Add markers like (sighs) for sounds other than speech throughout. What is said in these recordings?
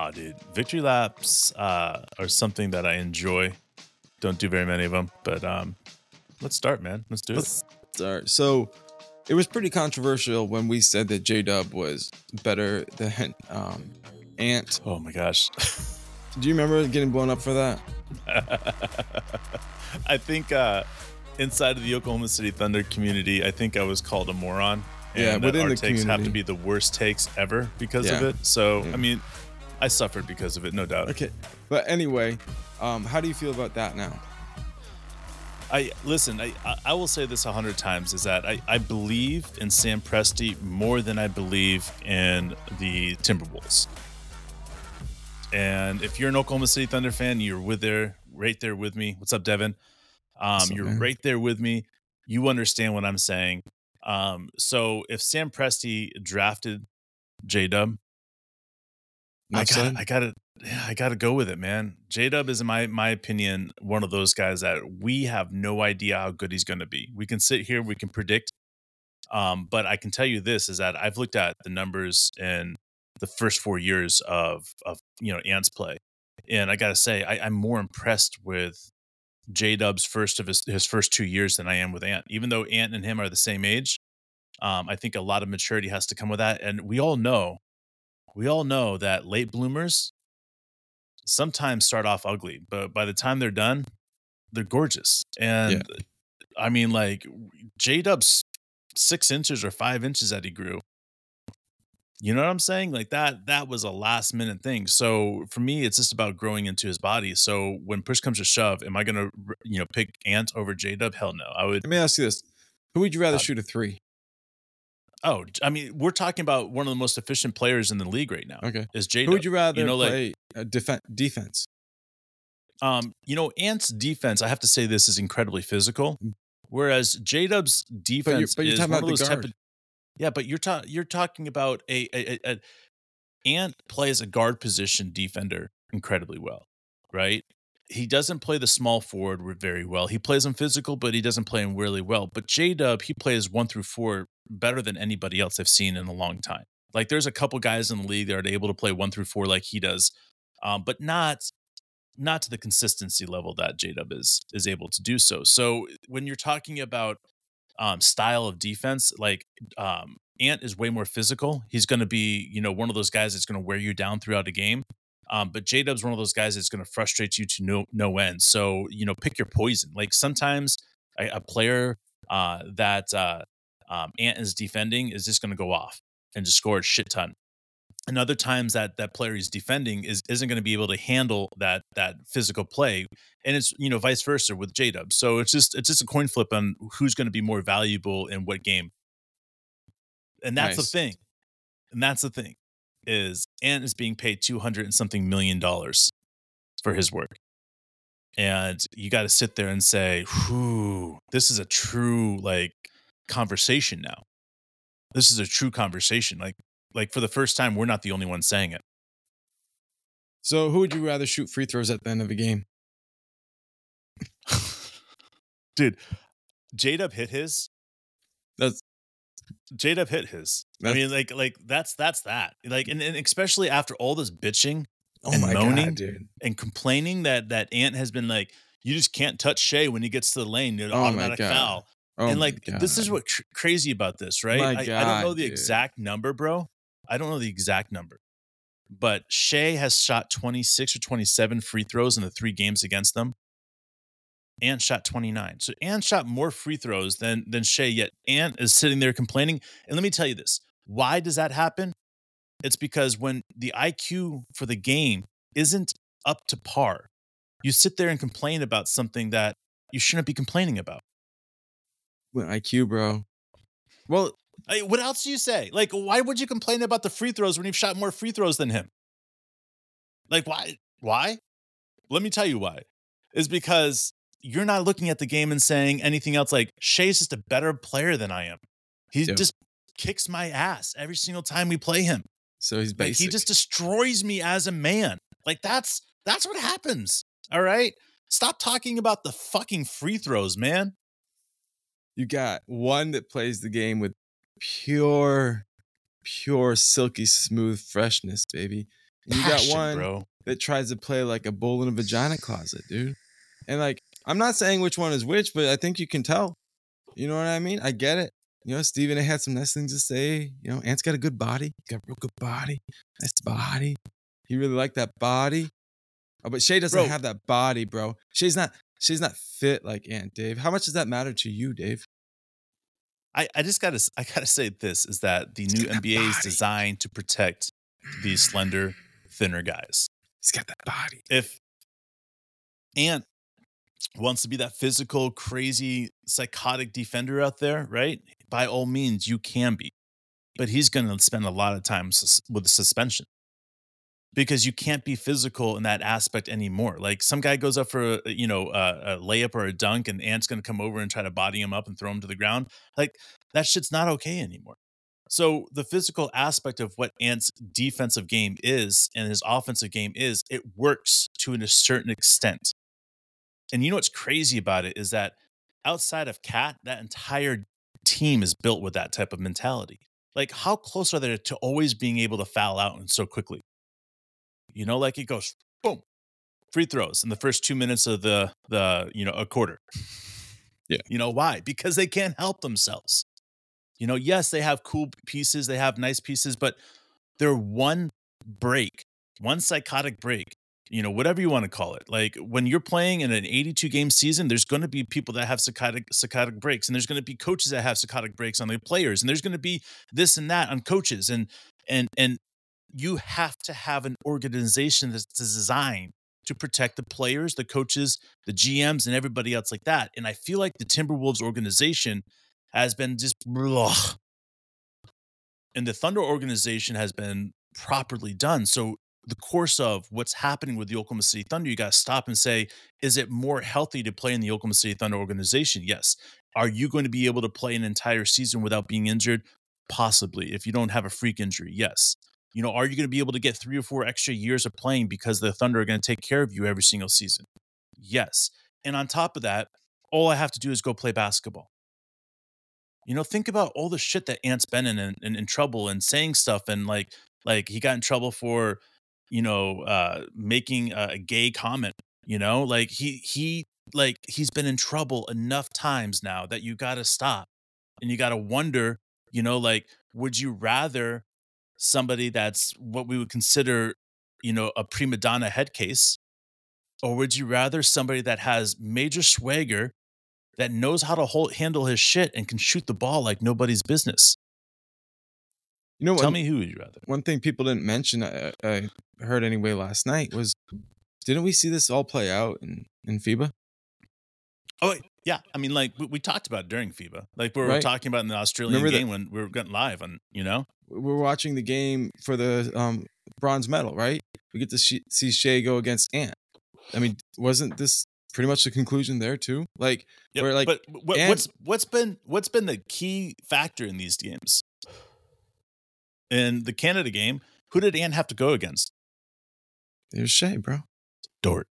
Oh, dude, victory laps uh, are something that I enjoy. Don't do very many of them, but um, let's start, man. Let's do it. Let's start. So it was pretty controversial when we said that J Dub was better than um, Ant. Oh my gosh. Do you remember getting blown up for that? (laughs) I think uh, inside of the Oklahoma City Thunder community, I think I was called a moron. And that within our the takes have to be the worst takes ever because of it. So, Yeah. I mean, I suffered because of it, no doubt. Okay. But anyway, um, how do you feel about that now? I listen. I I- will say this a hundred times: is that I I believe in Sam Presti more than I believe in the Timberwolves. And if you're an Oklahoma City Thunder fan, you're with there, right there with me. What's up, Devin? Um, What's up, you're man? right there with me. You understand what I'm saying. Um, so if Sam Presti drafted J Dub, I got? I got to I got to go with it, man. J Dub is in my my opinion one of those guys that we have no idea how good he's going to be. We can sit here, we can predict, um, but I can tell you this is that I've looked at the numbers in the first four years of of you know Ant's play, and I got to say I, I'm more impressed with J Dub's first of his his first two years than I am with Ant. Even though Ant and him are the same age, um, I think a lot of maturity has to come with that, and we all know we all know that late bloomers sometimes start off ugly, but by the time they're done, they're gorgeous. And I mean, like J Dub's six inches or five inches that he grew. You know what I'm saying? Like that, that was a last minute thing. So for me, it's just about growing into his body. So when push comes to shove, am I gonna, you know, pick Ant over J Dub? Hell no. I would Let me ask you this: Who would you rather Uh, shoot a three? Oh, I mean, we're talking about one of the most efficient players in the league right now. Okay. Is J Who would you rather know, like- play uh, defen- defense? Um, you know, Ant's defense, I have to say this is incredibly physical. Whereas J Dub's defense Mm. but you're is talking one about of those type of Yeah, but you're ta- you're talking about a, a, a, a Ant plays a guard position defender incredibly well, right? He doesn't play the small forward very well. He plays them physical, but he doesn't play them really well. But J Dub, he plays one through four better than anybody else I've seen in a long time. Like there's a couple guys in the league that are able to play one through four like he does, um, but not not to the consistency level that J Dub is is able to do so. So when you're talking about um, style of defense, like um, Ant is way more physical. He's going to be, you know, one of those guys that's going to wear you down throughout a game. Um, but J Dub's one of those guys that's going to frustrate you to no no end. So you know, pick your poison. Like sometimes a, a player uh, that uh, um, Ant is defending is just going to go off and just score a shit ton. And other times that that player he's defending is isn't going to be able to handle that that physical play, and it's you know vice versa with J Dub. So it's just it's just a coin flip on who's going to be more valuable in what game. And that's Nice. the thing, and that's the thing, is Ant is being paid two hundred and something million dollars for his work, and you got to sit there and say, "Whoo, this is a true like conversation now. This is a true conversation. Like like for the first time, we're not the only ones saying it." So, who would you rather shoot free throws at the end of a game? (laughs) Dude, J Dub hit his. That's J Dub hit his. I mean, like, like that's that's that. Like, and, and especially after all this bitching oh And moaning? god, dude. and complaining that that Ant has been like, you just can't touch Shai when he gets to the lane, dude, Oh my automatic God. foul. Oh and like, this is God. what cr- crazy about this, right? I, I don't know the dude. exact number, bro. I don't know the exact number, but Shai has shot 26 or 27 free throws in the three games against them. Ant shot 29. So Ant shot more free throws than than Shai, yet Ant is sitting there complaining. And let me tell you this. Why does that happen? It's because when the IQ for the game isn't up to par, you sit there and complain about something that you shouldn't be complaining about. With IQ, bro. Well, I- what else do you say? Like, why would you complain about the free throws when you've shot more free throws than him? Like, why? Why? Let me tell you why. Is because you're not looking at the game and saying anything else like Shai's just a better player than I am. He just kicks my ass every single time we play him. so he's Like he just destroys me as a man. Like that's that's what happens. All right? Stop talking about the fucking free throws, man. You got one that plays the game with pure, pure silky smooth freshness, baby. And you Passion, got one bro. that tries to play like a bull in a vagina closet, dude. And like, I'm not saying which one is which, but I think you can tell. You know what I mean? I get it. You know, Stephen A had some nice things to say. You know, Ant's got a good body. He's got a real good body. Nice body. He really liked that body. Oh, but Shai doesn't Bro. have that body, bro. Shai's not Shai's not fit like Ant Dave. How much does that matter to you, Dave? I, I just gotta I gotta say this is that the new NBA is designed to protect these slender, thinner guys. He's got that body. If Ant wants to be that physical, crazy, psychotic defender out there, right? By all means, you can be. But he's going to spend a lot of time sus- with the suspension because you can't be physical in that aspect anymore. Like some guy goes up for a, you know a, a layup or a dunk, and Ant's going to come over and try to body him up and throw him to the ground. Like that shit's not okay anymore. So the physical aspect of what Ant's defensive game is and his offensive game is, it works to a certain extent. And you know what's crazy about it is that outside of KAT, that entire team is built with that type of mentality. Like, how close are they to always being able to foul out and so quickly? You know, like it goes boom, free throws in the first two minutes of the the you know a quarter. Yeah. You know why? Because they can't help themselves. You know, yes, they have cool pieces, they have nice pieces, but they're one break, one psychotic break, you know, whatever you want to call it. Like when you're playing in an 82 game season, there's going to be people that have psychotic psychotic breaks, and there's going to be coaches that have psychotic breaks on their players, and there's going to be this and that on coaches, and and and you have to have an organization that's designed to protect the players, the coaches, the GMs, and everybody else like that. And I feel like the Timberwolves organization has been just blah. And the Thunder organization has been properly done. So the course of what's happening with the Oklahoma City Thunder, you got to stop and say, is it more healthy to play in the Oklahoma City Thunder organization? Yes. Are you going to be able to play an entire season without being injured? Possibly. If you don't have a freak injury, yes. You know, are you going to be able to get three or four extra years of playing because the Thunder are going to take care of you every single season? Yes. And on top of that, all I have to do is go play basketball. You know, think about all the shit that Ant's been in and in, in, trouble and saying stuff and like like he got in trouble for, you know, uh making a, a gay comment, you know? Like he he like he's been in trouble enough times now that you got to stop. And you got to wonder, you know, like would you rather somebody that's what we would consider, you know, a prima donna head case or would you rather somebody that has major swagger that knows how to hold, handle his shit and can shoot the ball like nobody's business. You know, Tell one, me who would you rather? one thing people didn't mention, I, I heard anyway last night was, didn't we see this all play out in in FIBA? Oh yeah. I mean, like we, we talked about during FIBA, like we were Right. talking about in the Australian Remember that- game when we were getting live on, you know. We We're watching the game for the um, bronze medal, right? We get to sh- see Shai go against Ant. I mean, wasn't this pretty much the conclusion there too? Like, Yep, Where, like, but what, and- what's what's been what's been the key factor in these games? In the Canada game, who did Ant have to go against? there's Shai, bro. Dort.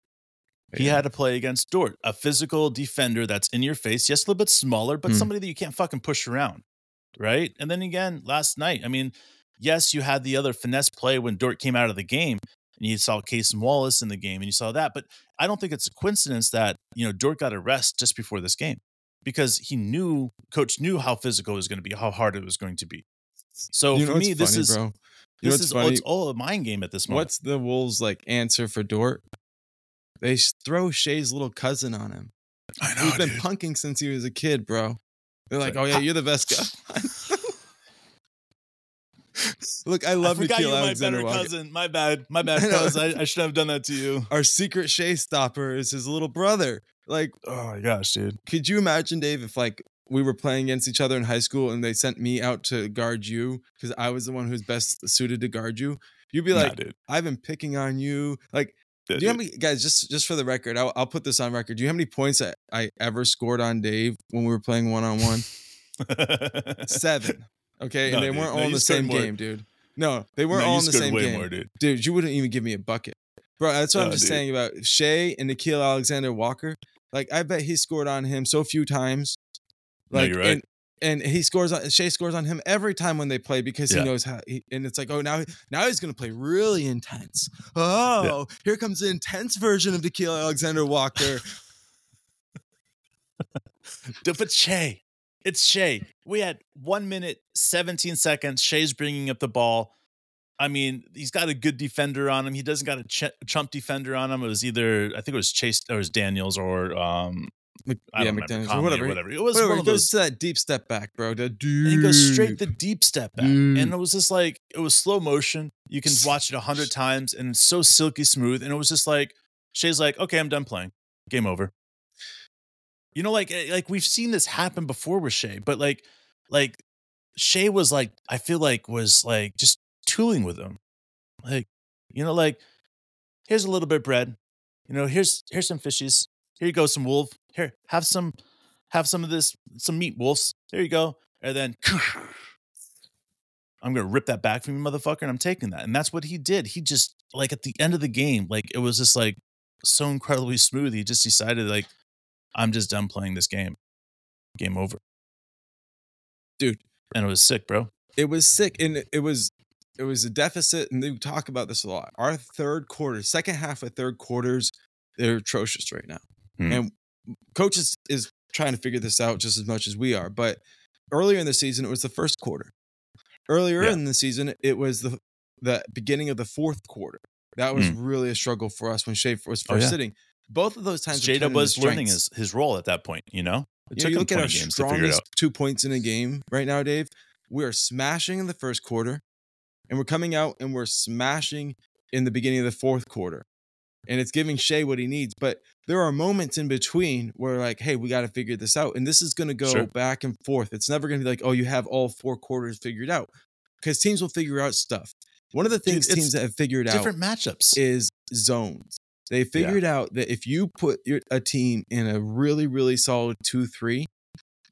He Yeah. had to play against Dort, a physical defender that's in your face. Yes, a little bit smaller, but Hmm. somebody that you can't fucking push around. Right. And then again, last night, I mean, yes, you had the other finesse play when Dort came out of the game and you saw Cason Wallace in the game and you saw that. But I don't think it's a coincidence that, you know, Dort got a rest just before this game because he knew, coach knew how physical it was going to be, how hard it was going to be. So you for me, this funny, is, bro. You this is, oh, funny? it's all a mind game at this moment. What's the Wolves like answer for Dort? They throw Shai's little cousin on him. I know. He's been punking since he was a kid, bro. They're like, oh yeah, you're the best guy. (laughs) Look, I love I forgot Nickeil you're my better cousin. My bad. My bad, (laughs) cuz. I, I should have done that to you. Our secret Shai stopper is his little brother. Like, Oh my gosh, dude. could you imagine, Dave, if like we were playing against each other in high school and they sent me out to guard you because I was the one who's best suited to guard you? You'd be Nah, like, dude. I've been picking on you. Like, do you know how many guys? Just just for the record, I'll, I'll put this on record. Do you know how many points that I ever scored on Dave when we were playing one on one? Seven. Okay, No, and they dude. weren't No, all in the same more. game, dude. No, they weren't No, all in the same way game, more, dude. dude. You wouldn't even give me a bucket, bro. That's what I'm just dude. saying about Shai and Nickeil Alexander Walker. Like, I bet he scored on him so few times. No, Like, you're right. and and he scores on Shai scores on him every time when they play because Yeah. he knows how. He, and it's like, oh, now now he's going to play really intense. Oh, here comes the intense version of Nickeil Alexander Walker. (laughs) But Shai, it's Shai. We had one minute, 17 seconds. Shai's bringing up the ball. I mean, he's got a good defender on him. He doesn't got a ch- chump defender on him. It was either, I think it was Chase or it was Daniels or, um, I yeah, McDaniels or whatever. or whatever. It was Whatever, one of goes to that deep step back, bro. The And he goes straight the deep- step back. Dude. And it was just like, it was slow motion. You can watch it a hundred times and it's so silky smooth. And it was just like, Shai's like, okay, I'm done playing. Game over. You know, like eh, like we've seen this happen before with Shai, but like like Shai was like, I feel like was like just tooling with him. Like, you know, like, here's a little bit of bread. You know, here's here's some fishies. Here you go, some wolf. Here, have some have some of this, some meat wolves. There you go. And then I'm gonna rip that back from you, motherfucker, and I'm taking that. And that's what he did. He just like at the end of the game, like it was just like so incredibly smooth. He just decided like, I'm just done playing this game. Game over. Dude. And it was sick, bro. it was sick and it- was it was a deficit and they talk about this a lot our third quarter second half of third quarters they're atrocious right now Hmm. and coach is, is trying to figure this out just as much as we are but earlier in the season it was the first quarter earlier Yeah. in the season it was the the beginning of the fourth quarter that was mm. really a struggle for us when Shai was. Oh, first yeah. sitting both of those times Jada was learning his, his role at that point, you know? It You, know, you look at our games to figure it strongest two points in a game right now, Dave. We are smashing in the first quarter, and we're coming out and we're smashing in the beginning of the fourth quarter. And it's giving Shai what he needs. But there are moments in between where, like, hey, we got to figure this out. And this is going to go Sure. back and forth. It's never going to be like, oh, you have all four quarters figured out. Because teams will figure out stuff. One of the things it's teams that have figured out Different matchups. is zones. They figured out that if you put your, a team in a really, really solid 2 3,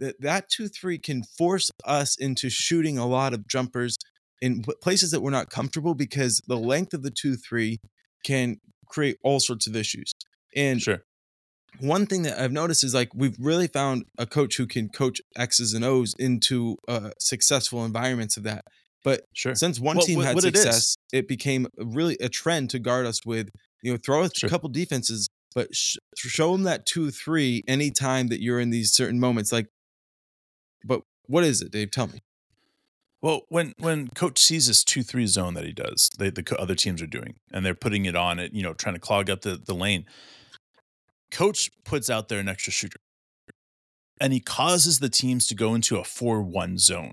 that that 2 3 can force us into shooting a lot of jumpers in places that we're not comfortable because the length of the 2 3 can create all sorts of issues. And sure. one thing that I've noticed is like we've really found a coach who can coach X's and O's into uh, successful environments of that. But Sure. since one Well, team had what it success, it, became really a trend to guard us with, you know, throw us Sure. a couple defenses, but sh- show them that two three anytime that you're in these certain moments. Like, but what is it, Dave? Tell me. Well, when when coach sees this two three zone that he does, they, the other teams are doing, and they're putting it on it, you know, trying to clog up the the lane. Coach puts out there an extra shooter, and he causes the teams to go into a four one zone,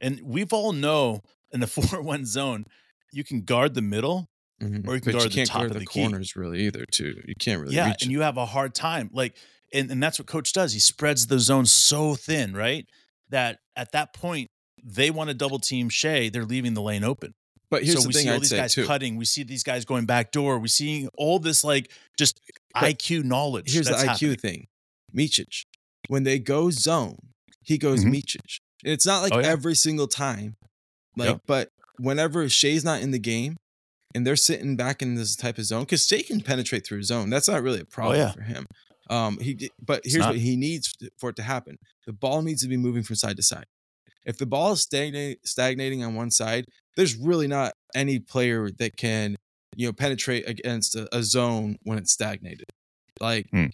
and we've all know in the (laughs) four one zone, you can guard the middle, mm-hmm. Or you can but you guard the can't top guard of the, the key. corners really either. Too, you can't really. yeah, and it. you have a hard time. Like, and, and that's what coach does. He spreads the zone so thin, right? That at that point, they want to double team Shai. They're leaving the lane open. But here's so the we thing see all I'd these guys too. cutting. We see these guys going back door. We see all this like just But IQ knowledge. Here's the IQ happening. thing. Micić, when they go zone, he goes Mhm. Micić. And it's not like Oh, yeah. every single time. Like, Yep. but whenever Shai's not in the game and they're sitting back in this type of zone, because Shai can penetrate through zone. That's not really a problem Oh, yeah. for him. Um, he but here's what he needs for it to happen. The ball needs to be moving from side to side. If the ball is stagnate, stagnating on one side, there's really not any player that can, you know, penetrate against a, a zone when it's stagnated. Like Hmm.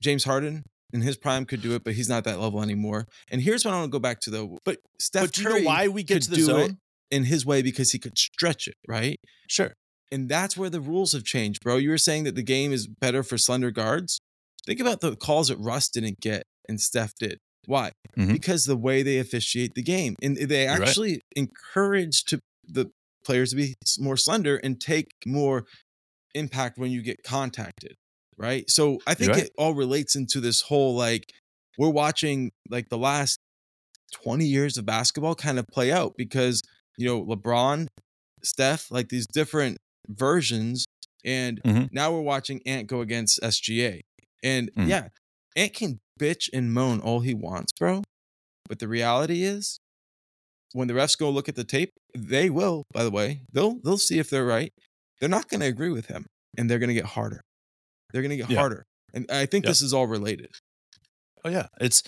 James Harden in his prime could do it, but he's not that level anymore. And here's what I want to go back to though. But- Steph But do you know Curry why we get could to the do it zone? in his way because he could stretch it, right? Sure. And that's where the rules have changed, bro. You were saying that the game is better for slender guards. Think about the calls that Russ didn't get and Steph did. Why? Mhm. Because the way they officiate the game, and they You're right. actually encourage to the players to be more slender and take more impact when you get contacted, right? So I think right. it all relates into this whole like we're watching like the last 20 years of basketball kind of play out because you know LeBron, Steph, like these different versions, and Mhm. now we're watching Ant go against SGA, and Mhm. yeah, Ant can bitch and moan all he wants, bro, but the reality is. When the refs go look at the tape, they will. By the way, they'll they'll see if they're right. They're not going to agree with him, and they're going to get harder. They're going to get Yeah. harder, and I think Yeah. this is all related. Oh yeah, it's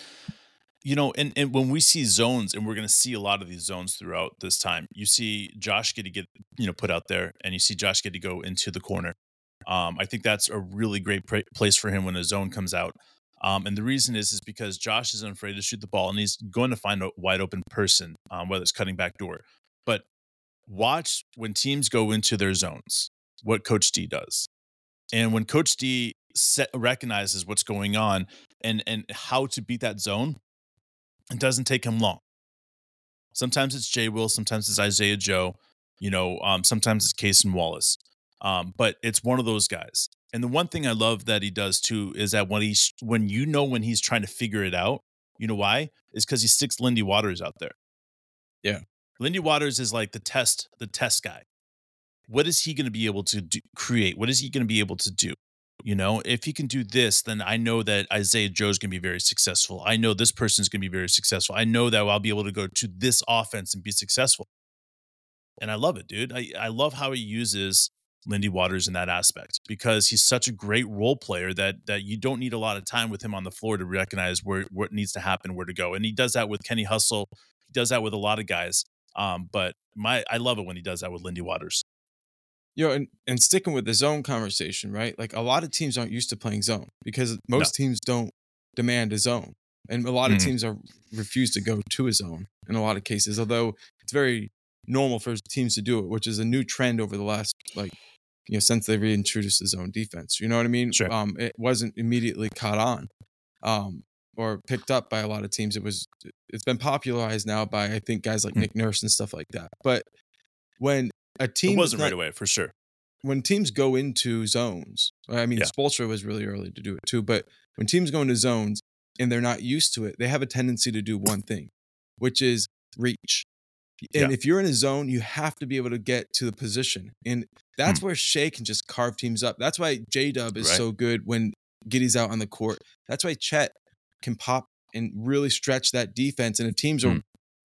you know, and, and when we see zones, and we're going to see a lot of these zones throughout this time, you see Josh get to get, you know, put out there, and you see Josh get to go into the corner. Um, I think that's a really great pra- place for him when a zone comes out. Um, and the reason is is because Josh isn't afraid to shoot the ball, and he's going to find a wide open person, um, whether it's cutting back door. But watch when teams go into their zones, what Coach D does, and when Coach D set, recognizes what's going on and and how to beat that zone, it doesn't take him long. Sometimes it's Jay Will, sometimes it's Isaiah Joe, you know, um, sometimes it's Cason Wallace. Um, but it's one of those guys. And the one thing I love that he does too is that when he's when you know when he's trying to figure it out, you know why? Is because he sticks Lindy Waters out there. Yeah. Lindy Waters is like the test, the test guy. What is he going to be able to do, create? What is he going to be able to do? You know, if he can do this, then I know that Isaiah Joe's going to be very successful. I know this person's going to be very successful. I know that I'll be able to go to this offense and be successful. And I love it, dude. I, I love how he uses Lindy Waters in that aspect because he's such a great role player that that you don't need a lot of time with him on the floor to recognize where what needs to happen, where to go. And he does that with Kenny Hustle. He does that with a lot of guys. Um, but my I love it when he does that with Lindy Waters. You know, and, and sticking with the zone conversation, right? Like a lot of teams aren't used to playing zone because most no. teams don't demand a zone. And a lot of mm-hmm. teams are refuse to go to a zone in a lot of cases, although it's very normal for teams to do it, which is a new trend over the last like you know since they reintroduced the zone defense. You know what I mean? Sure. Um, it wasn't immediately caught on, um, or picked up by a lot of teams. It was it's been popularized now by I think guys like mm. Nick Nurse and stuff like that. But when a team it wasn't not, right away for sure. When teams go into zones, I mean, yeah. Spoelstra was really early to do it too. But when teams go into zones and they're not used to it, they have a tendency to do one thing, which is reach. And yeah. if you're in a zone, you have to be able to get to the position. And that's hmm. where Shai can just carve teams up. That's why J Dub is right. so good when Giddey's out on the court. That's why Chet can pop and really stretch that defense. And if teams hmm. are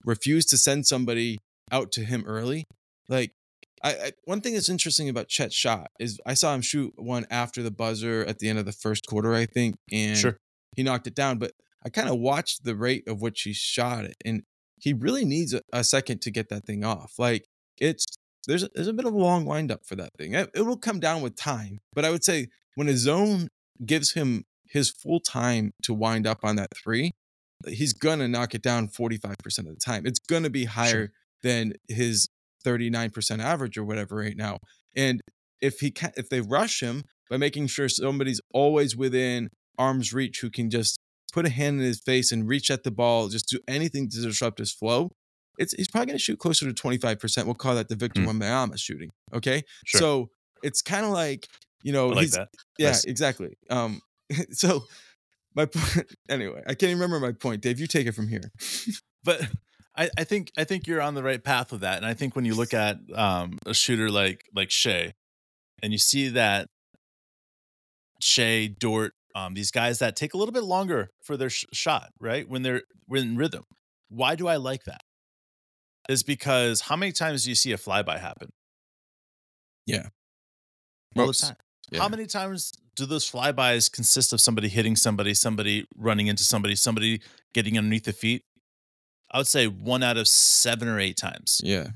refuse to send somebody out to him early, like I, I, one thing that's interesting about Chet's shot is I saw him shoot one after the buzzer at the end of the first quarter, I think, and sure. he knocked it down. But I kind of watched the rate of which he shot it, and he really needs a, a second to get that thing off. Like it's there's a, there's a bit of a long windup for that thing. It, it will come down with time, but I would say when a zone gives him his full time to wind up on that three, he's gonna knock it down 45% of the time. It's gonna be higher sure. than his 39% average or whatever right now. And if he can if they rush him by making sure somebody's always within arm's reach who can just put a hand in his face and reach at the ball, just do anything to disrupt his flow, it's he's probably going to shoot closer to 25%. We'll call that the Victor mm. Wembanyama shooting. Okay. Sure. So it's kind of like, you know, like that. yeah, nice. exactly. Um, (laughs) so my point, (laughs) anyway, I can't even remember my point. Dave, you take it from here. (laughs) but I, I think I think you're on the right path with that. And I think when you look at um, a shooter like like Shai, and you see that Shai, Dort, um, these guys that take a little bit longer for their sh- shot, right? When they're in rhythm. Why do I like that? Is because how many times do you see a flyby happen? Yeah. All Most. the time. Yeah. How many times do those flybys consist of somebody hitting somebody, somebody running into somebody, somebody getting underneath the feet? I would say one out of seven or eight times. Yeah.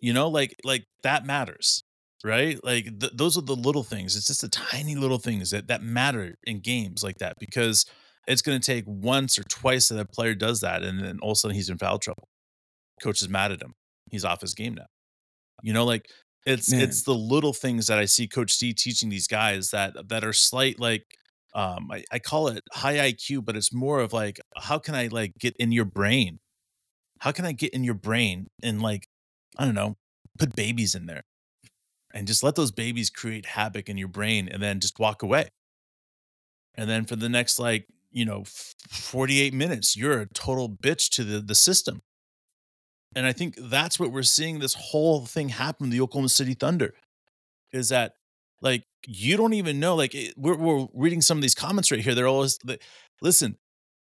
You know, like like that matters right? Like th- those are the little things. It's just the tiny little things that that matter in games like that because it's going to take once or twice that a player does that, and then all of a sudden he's in foul trouble. Coach is mad at him. He's off his game now. You know, like it's Man. it's the little things that I see Coach C teaching these guys that that are slight like um I, I call it high IQ, but it's more of like how can I like get in your brain? How can I get in your brain and like I don't know, put babies in there and just let those babies create havoc in your brain and then just walk away. And then for the next like, you know, 48 minutes, you're a total bitch to the, the system. And I think that's what we're seeing this whole thing happen the Oklahoma City Thunder is that like you don't even know like it, we're, we're reading some of these comments right here they're always like, listen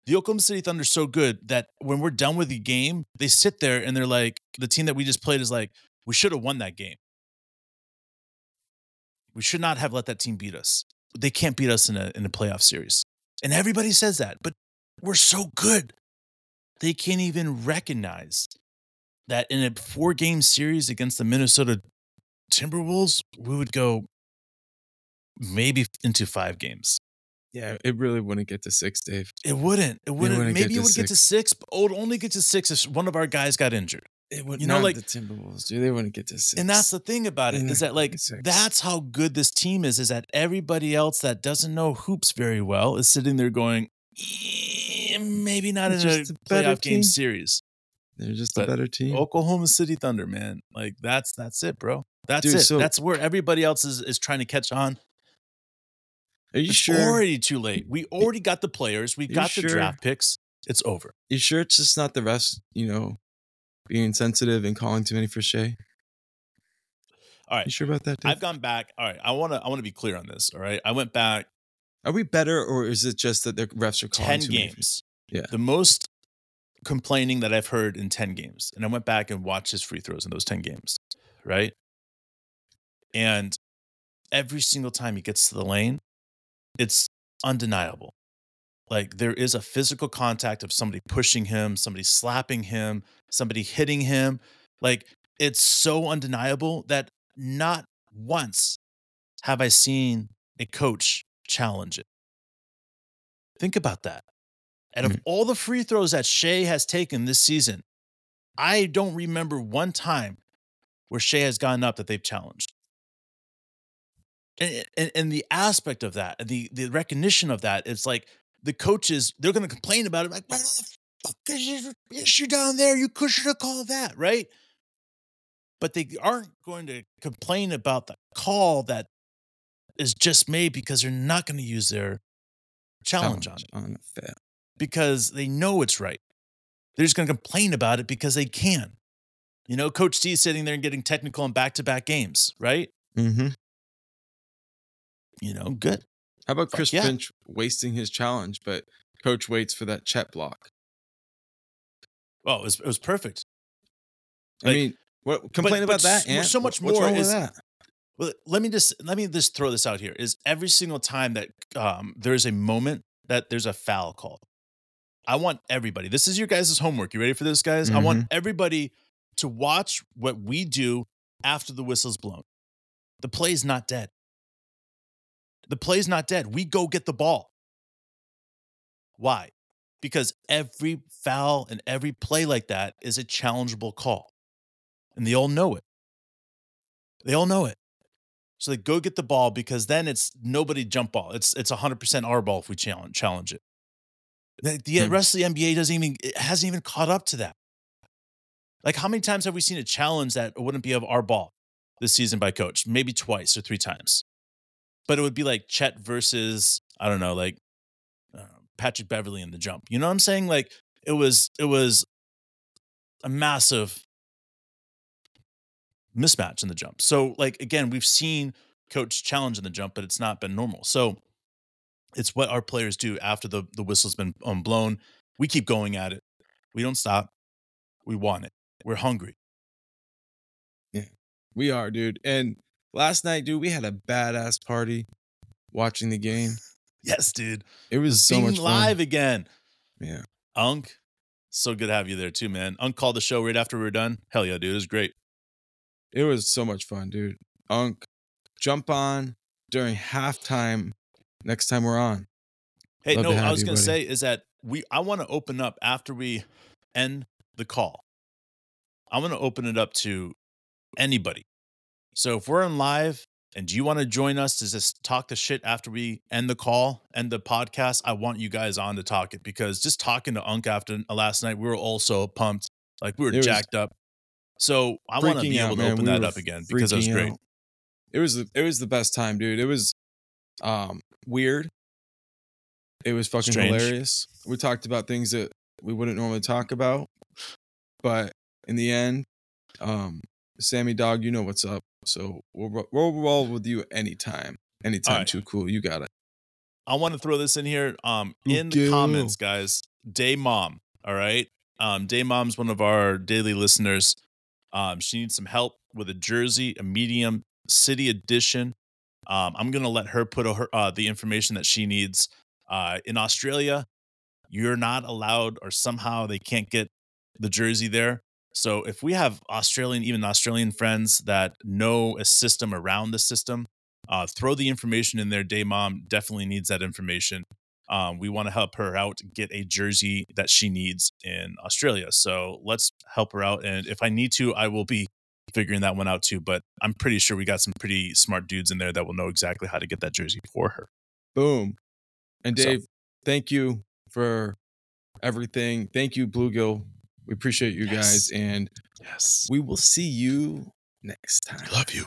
the Oklahoma City Thunder is so good that when we're done with the game, they sit there and they're like, the team that we just played is like, we should have won that game. We should not have let that team beat us. They can't beat us in a in a playoff series. And everybody says that, but we're so good. They can't even recognize that in a four game series against the Minnesota Timberwolves, we would go maybe into five games. Yeah, it really wouldn't get to six, Dave. It wouldn't. It wouldn't. wouldn't maybe it would get to six, but it would only get to six if one of our guys got injured. It would You know, like- the Timberwolves, dude. They wouldn't get to six. And that's the thing about it They're is that like six. that's how good this team is. Is that everybody else that doesn't know hoops very well is sitting there going, "Eh, maybe not It's in a just a better playoff game team. series. They're just but a better team. Oklahoma City Thunder, man, like that's that's it, bro. That's Dude, it. so- that's where everybody else is is trying to catch on. Are you It's sure? already too late. We already got the players. We got the sure? draft picks. It's over. You sure it's just not the rest? You know, being sensitive and calling too many for Shai. All right. You sure about that? Dave? I've gone back. All right. I want to I want to be clear on this. All right. I went back Are we better, or is it just that the refs are calling 10 too many games. Yeah. The most complaining that I've heard in 10 games. And I went back and watched his free throws in those 10 games. Right. And every single time he gets to the lane, it's undeniable. Like there is a physical contact of somebody pushing him, somebody slapping him, somebody hitting him. Like it's so undeniable that not once have I seen a coach challenge it. Think about that. And of Mhm. all the free throws that Shai has taken this season, I don't remember one time where Shai has gotten up that they've challenged. And, and, and the aspect of that, the the recognition of that, it's like the coaches, they're going to complain about it. Like, what the fuck is your issue down there? You could should have called that, right? But they aren't going to complain about the call that is just made because they're not going to use their challenge, on it on because they know it's right. They're just going to complain about it because they can. You know, Coach T is sitting there and getting technical in back to back games, right? Mm-hmm. You know, good. How about Fuck Chris yeah. Finch wasting his challenge, but coach waits for that chet block? Oh, it was, it was perfect. I mean, what complain but about that? s- well, Ant? so much What's more wrong with is- that. Well, let me just let me just throw this out here. Is every single time that um, there's a moment that there's a foul called, I want everybody. This is your guys' homework. You ready for this, guys? I want everybody to watch what we do after the whistle's blown. The play's not dead. The play's not dead. We go get the ball. Why? Because every foul and every play like that is a challengeable call. And they all know it. They all know it. So they go get the ball because then it's nobody jump ball. It's it's 100% our ball if we challenge challenge it. The, the Hmm. rest of the NBA doesn't even it hasn't even caught up to that. Like how many times have we seen a challenge that wouldn't be of our ball this season by coach? Maybe twice or three times. But it would be like Chet versus I don't know, like uh, Patrick Beverley in the jump. You know what I'm saying? Like it was it was a massive mismatch in the jump. So like again, we've seen coach challenge in the jump, but it's not been normal. So it's what our players do after the the whistle's been um, blown. We keep going at it. We don't stop. We want it. We're hungry. Yeah, we are, dude. And last night, dude, we had a badass party watching the game. (sighs) Yes, dude. It was so Being much fun. live again. Yeah. Unk, so good to have you there too, man. Unk called the show right after we were done. Hell yeah, dude. It was great. It was so much fun, dude. Unk, jump on during halftime next time we're on. Hey, Love no, I was you, gonna buddy. say is that we I want to open up after we end the call. I want to open it up to anybody. So if we're on live and you want to join us to just talk the shit after we end the call, end the podcast, I want you guys on to talk it because just talking to Unk after last night, we were all so pumped, like we were It jacked up. So I want to be out, able to man. open We that up again because it was great. out. It was the, it was the best time, dude. It was um weird. It was fucking Strange. hilarious. We talked about things that we wouldn't normally talk about, but in the end, um, Sammy Dog, you know what's up. So we'll we'll roll with you anytime, anytime. right. Too cool. You got it. I want to throw this in here. Um, in the comments, guys. Day mom. All right. Um, Day mom's one of our daily listeners. Um, she needs some help with a jersey, a medium city edition. Um, I'm gonna let her put her, uh, the information that she needs. Uh, in Australia, you're not allowed, or somehow they can't get the jersey there. So if we have Australian, even Australian friends that know a system around the system, uh, throw the information in there. Day mom definitely needs that information. Um, we want to help her out get a jersey that she needs in Australia. So let's help her out. And if I need to, I will be figuring that one out too. But I'm pretty sure we got some pretty smart dudes in there that will know exactly how to get that jersey for her. Boom. And So- Dave, thank you for everything. Thank you, Bluegill. We appreciate you guys, and Yes. we will see you next time. Love you.